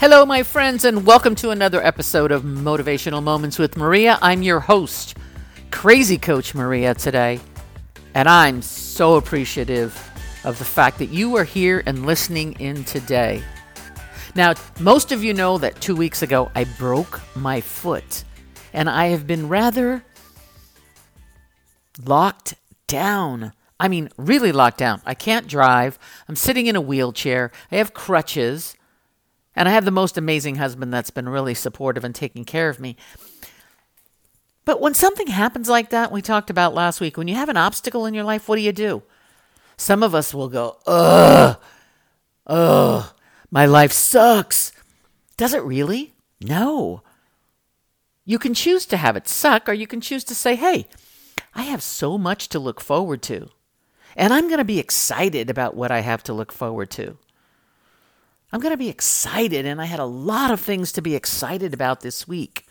Hello, my friends, and welcome to another episode of Motivational Moments with Maria. I'm your host, Crazy Coach Maria, today, and I'm so appreciative of the fact that you are here and listening in today. Now, most of you know that two weeks ago I broke my foot, and I have been rather locked down. I mean, really locked down. I can't drive. I'm sitting in a wheelchair. I have crutches. And I have the most amazing husband that's been really supportive and taking care of me. But when something happens like that, we talked about last week, when you have an obstacle in your life, what do you do? Some of us will go, ugh, ugh, my life sucks. Does it really? No. You can choose to have it suck, or you can choose to say, hey, I have so much to look forward to. And I'm going to be excited about what I have to look forward to. I'm going to be excited, and I had a lot of things to be excited about this week.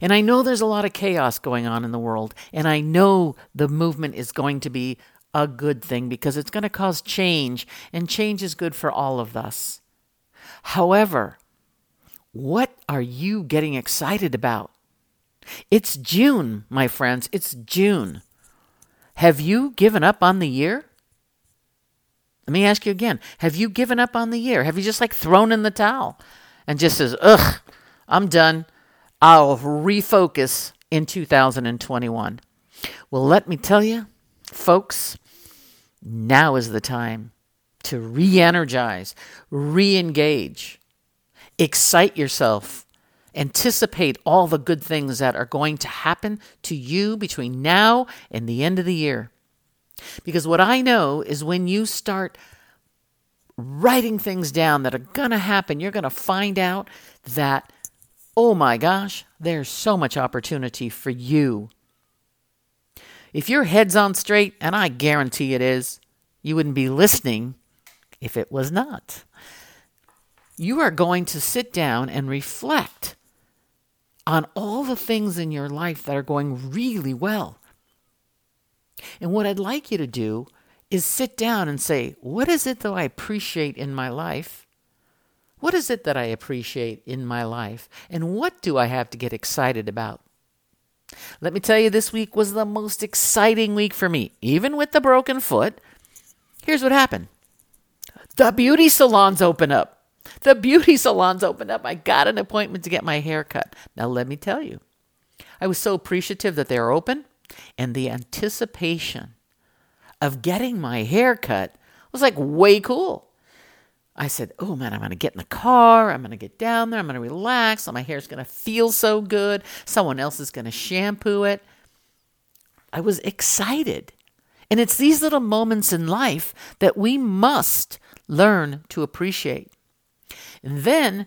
And I know there's a lot of chaos going on in the world, and I know the movement is going to be a good thing because it's going to cause change, and change is good for all of us. However, what are you getting excited about? It's June, my friends. It's June. Have you given up on the year? Let me ask you again. Have you given up on the year? Have you just like thrown in the towel and just says, ugh, I'm done. I'll refocus in 2021. Well, let me tell you, folks, now is the time to re energize, re engage, excite yourself, anticipate all the good things that are going to happen to you between now and the end of the year. Because what I know is when you start writing things down that are going to happen, you're going to find out that, oh my gosh, there's so much opportunity for you. If your head's on straight, and I guarantee it is, you wouldn't be listening if it was not. You are going to sit down and reflect on all the things in your life that are going really well. And what I'd like you to do is sit down and say, what is it that I appreciate in my life? What is it that I appreciate in my life? And what do I have to get excited about? Let me tell you, this week was the most exciting week for me. Even with the broken foot, here's what happened the beauty salons open up. The beauty salons opened up. I got an appointment to get my hair cut. Now, let me tell you, I was so appreciative that they're open and the anticipation of getting my hair cut was like way cool. I said, Oh man, I'm to get in the car. I'm to get down there. I'm to relax. My hair's to feel so good. Someone else is to shampoo it. I was excited. And it's these little moments in life that we must learn to appreciate. And then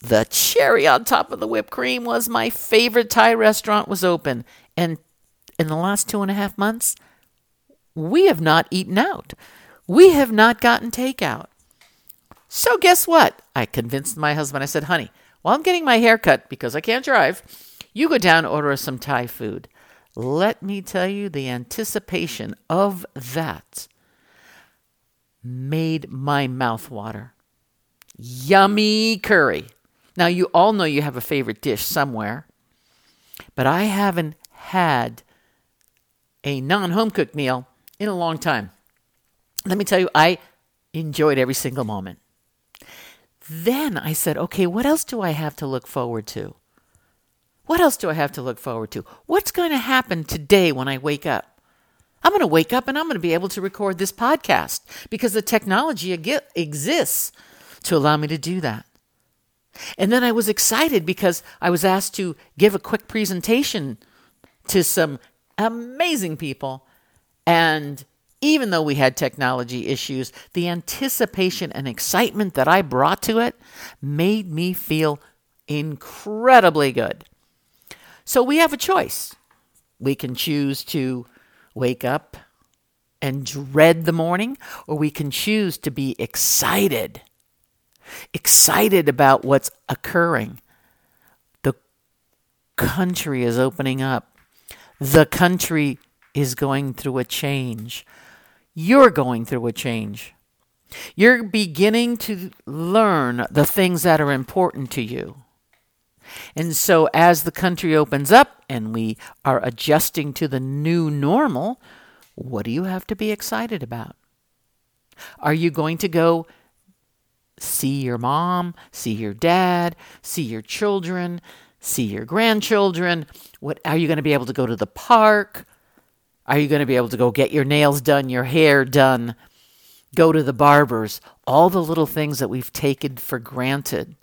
the cherry on top of the whipped cream was my favorite Thai restaurant was open. And in the last two and a half months, we have not eaten out. We have not gotten takeout. So, guess what? I convinced my husband. I said, honey, while I'm getting my hair cut because I can't drive, you go down and order us some Thai food. Let me tell you, the anticipation of that made my mouth water. Yummy curry. Now, you all know you have a favorite dish somewhere, but I haven't had a non home cooked meal in a long time. Let me tell you, I enjoyed every single moment. Then I said, okay, what else do I have to look forward to? What else do I have to look forward to? What's going to happen today when I wake up? I'm going to wake up and I'm going to be able to record this podcast because the technology exists to allow me to do that. And then I was excited because I was asked to give a quick presentation to some amazing people. And even though we had technology issues, the anticipation and excitement that I brought to it made me feel incredibly good. So we have a choice. We can choose to wake up and dread the morning, or we can choose to be excited excited about what's occurring. The country is opening up. The country is going through a change. You're going through a change. You're beginning to learn the things that are important to you. And so, as the country opens up and we are adjusting to the new normal, what do you have to be excited about? Are you going to go see your mom, see your dad, see your children, see your grandchildren? What are you going to be able to go to the park? Are you going to be able to go get your nails done, your hair done, go to the barbers? All the little things that we've taken for granted.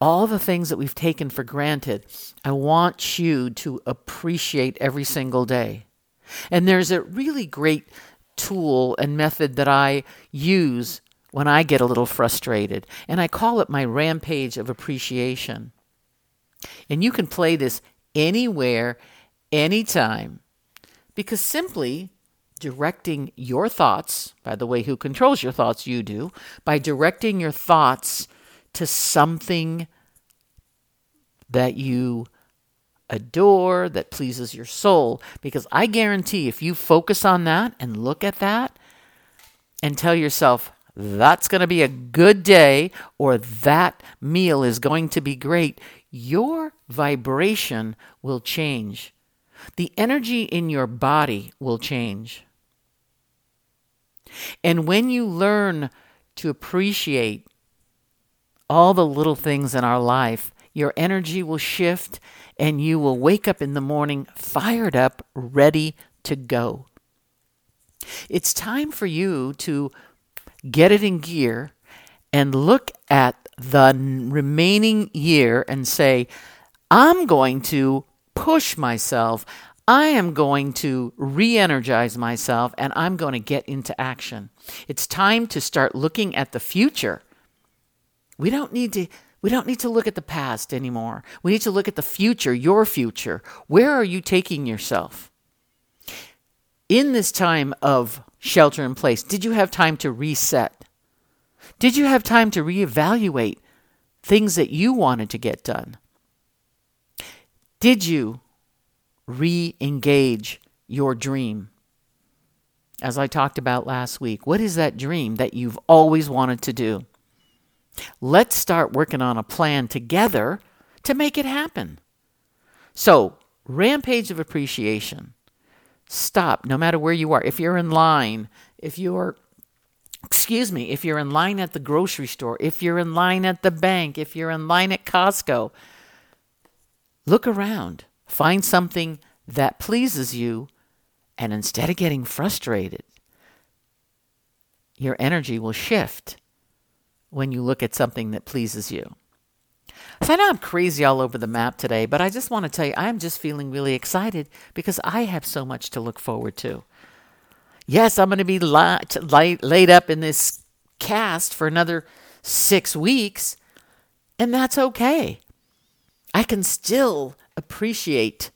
All the things that we've taken for granted, I want you to appreciate every single day. And there's a really great tool and method that I use when I get a little frustrated, and I call it my rampage of appreciation. And you can play this anywhere, anytime, because simply directing your thoughts, by the way, who controls your thoughts? You do, by directing your thoughts to something that you adore, that pleases your soul. Because I guarantee if you focus on that and look at that and tell yourself, that's going to be a good day or that meal is going to be great, your vibration will change. The energy in your body will change. And when you learn to appreciate all the little things in our life, your energy will shift and you will wake up in the morning fired up, ready to go. It's time for you to get it in gear and look at the remaining year and say, I'm going to push myself. I am going to re energize myself and I'm going to get into action. It's time to start looking at the future. We don't need to. We don't need to look at the past anymore. We need to look at the future, your future. Where are you taking yourself? In this time of shelter in place, did you have time to reset? Did you have time to reevaluate things that you wanted to get done? Did you re engage your dream? As I talked about last week, what is that dream that you've always wanted to do? Let's start working on a plan together to make it happen. So, rampage of appreciation. Stop no matter where you are. If you're in line, if you're excuse me, if you're in line at the grocery store, if you're in line at the bank, if you're in line at Costco, look around. Find something that pleases you, and instead of getting frustrated, your energy will shift when you look at something that pleases you. So I know I'm crazy all over the map today, but I just want to tell you, I'm just feeling really excited because I have so much to look forward to. Yes, I'm going to be laid up in this cast for another six weeks, and that's okay. I can still appreciate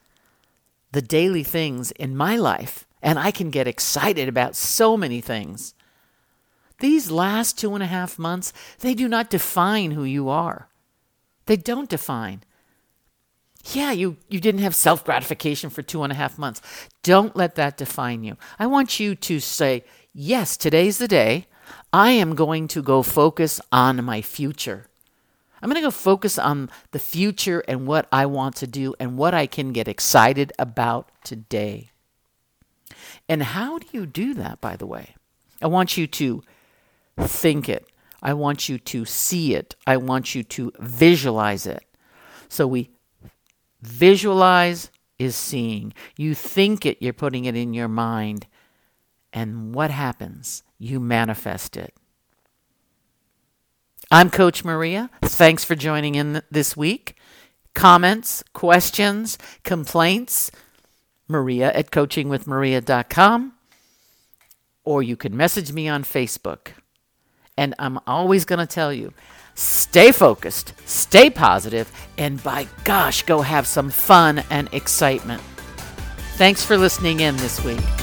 the daily things in my life, and I can get excited about so many things. These last two and a half months, they do not define who you are. They don't define. Yeah, you, you didn't have self gratification for two and a half months. Don't let that define you. I want you to say, yes, today's the day. I am going to go focus on my future. I'm going to go focus on the future and what I want to do and what I can get excited about today. And how do you do that, by the way? I want you to think it. I want you to see it. I want you to visualize it. So we visualize is seeing. You think it, you're putting it in your mind. And what happens? You manifest it. I'm Coach Maria. Thanks for joining in this week. Comments, questions, complaints, Maria at coachingwithmaria.com, or you can message me on Facebook. And I'm always going to tell you stay focused, stay positive, and by gosh, go have some fun and excitement. Thanks for listening in this week.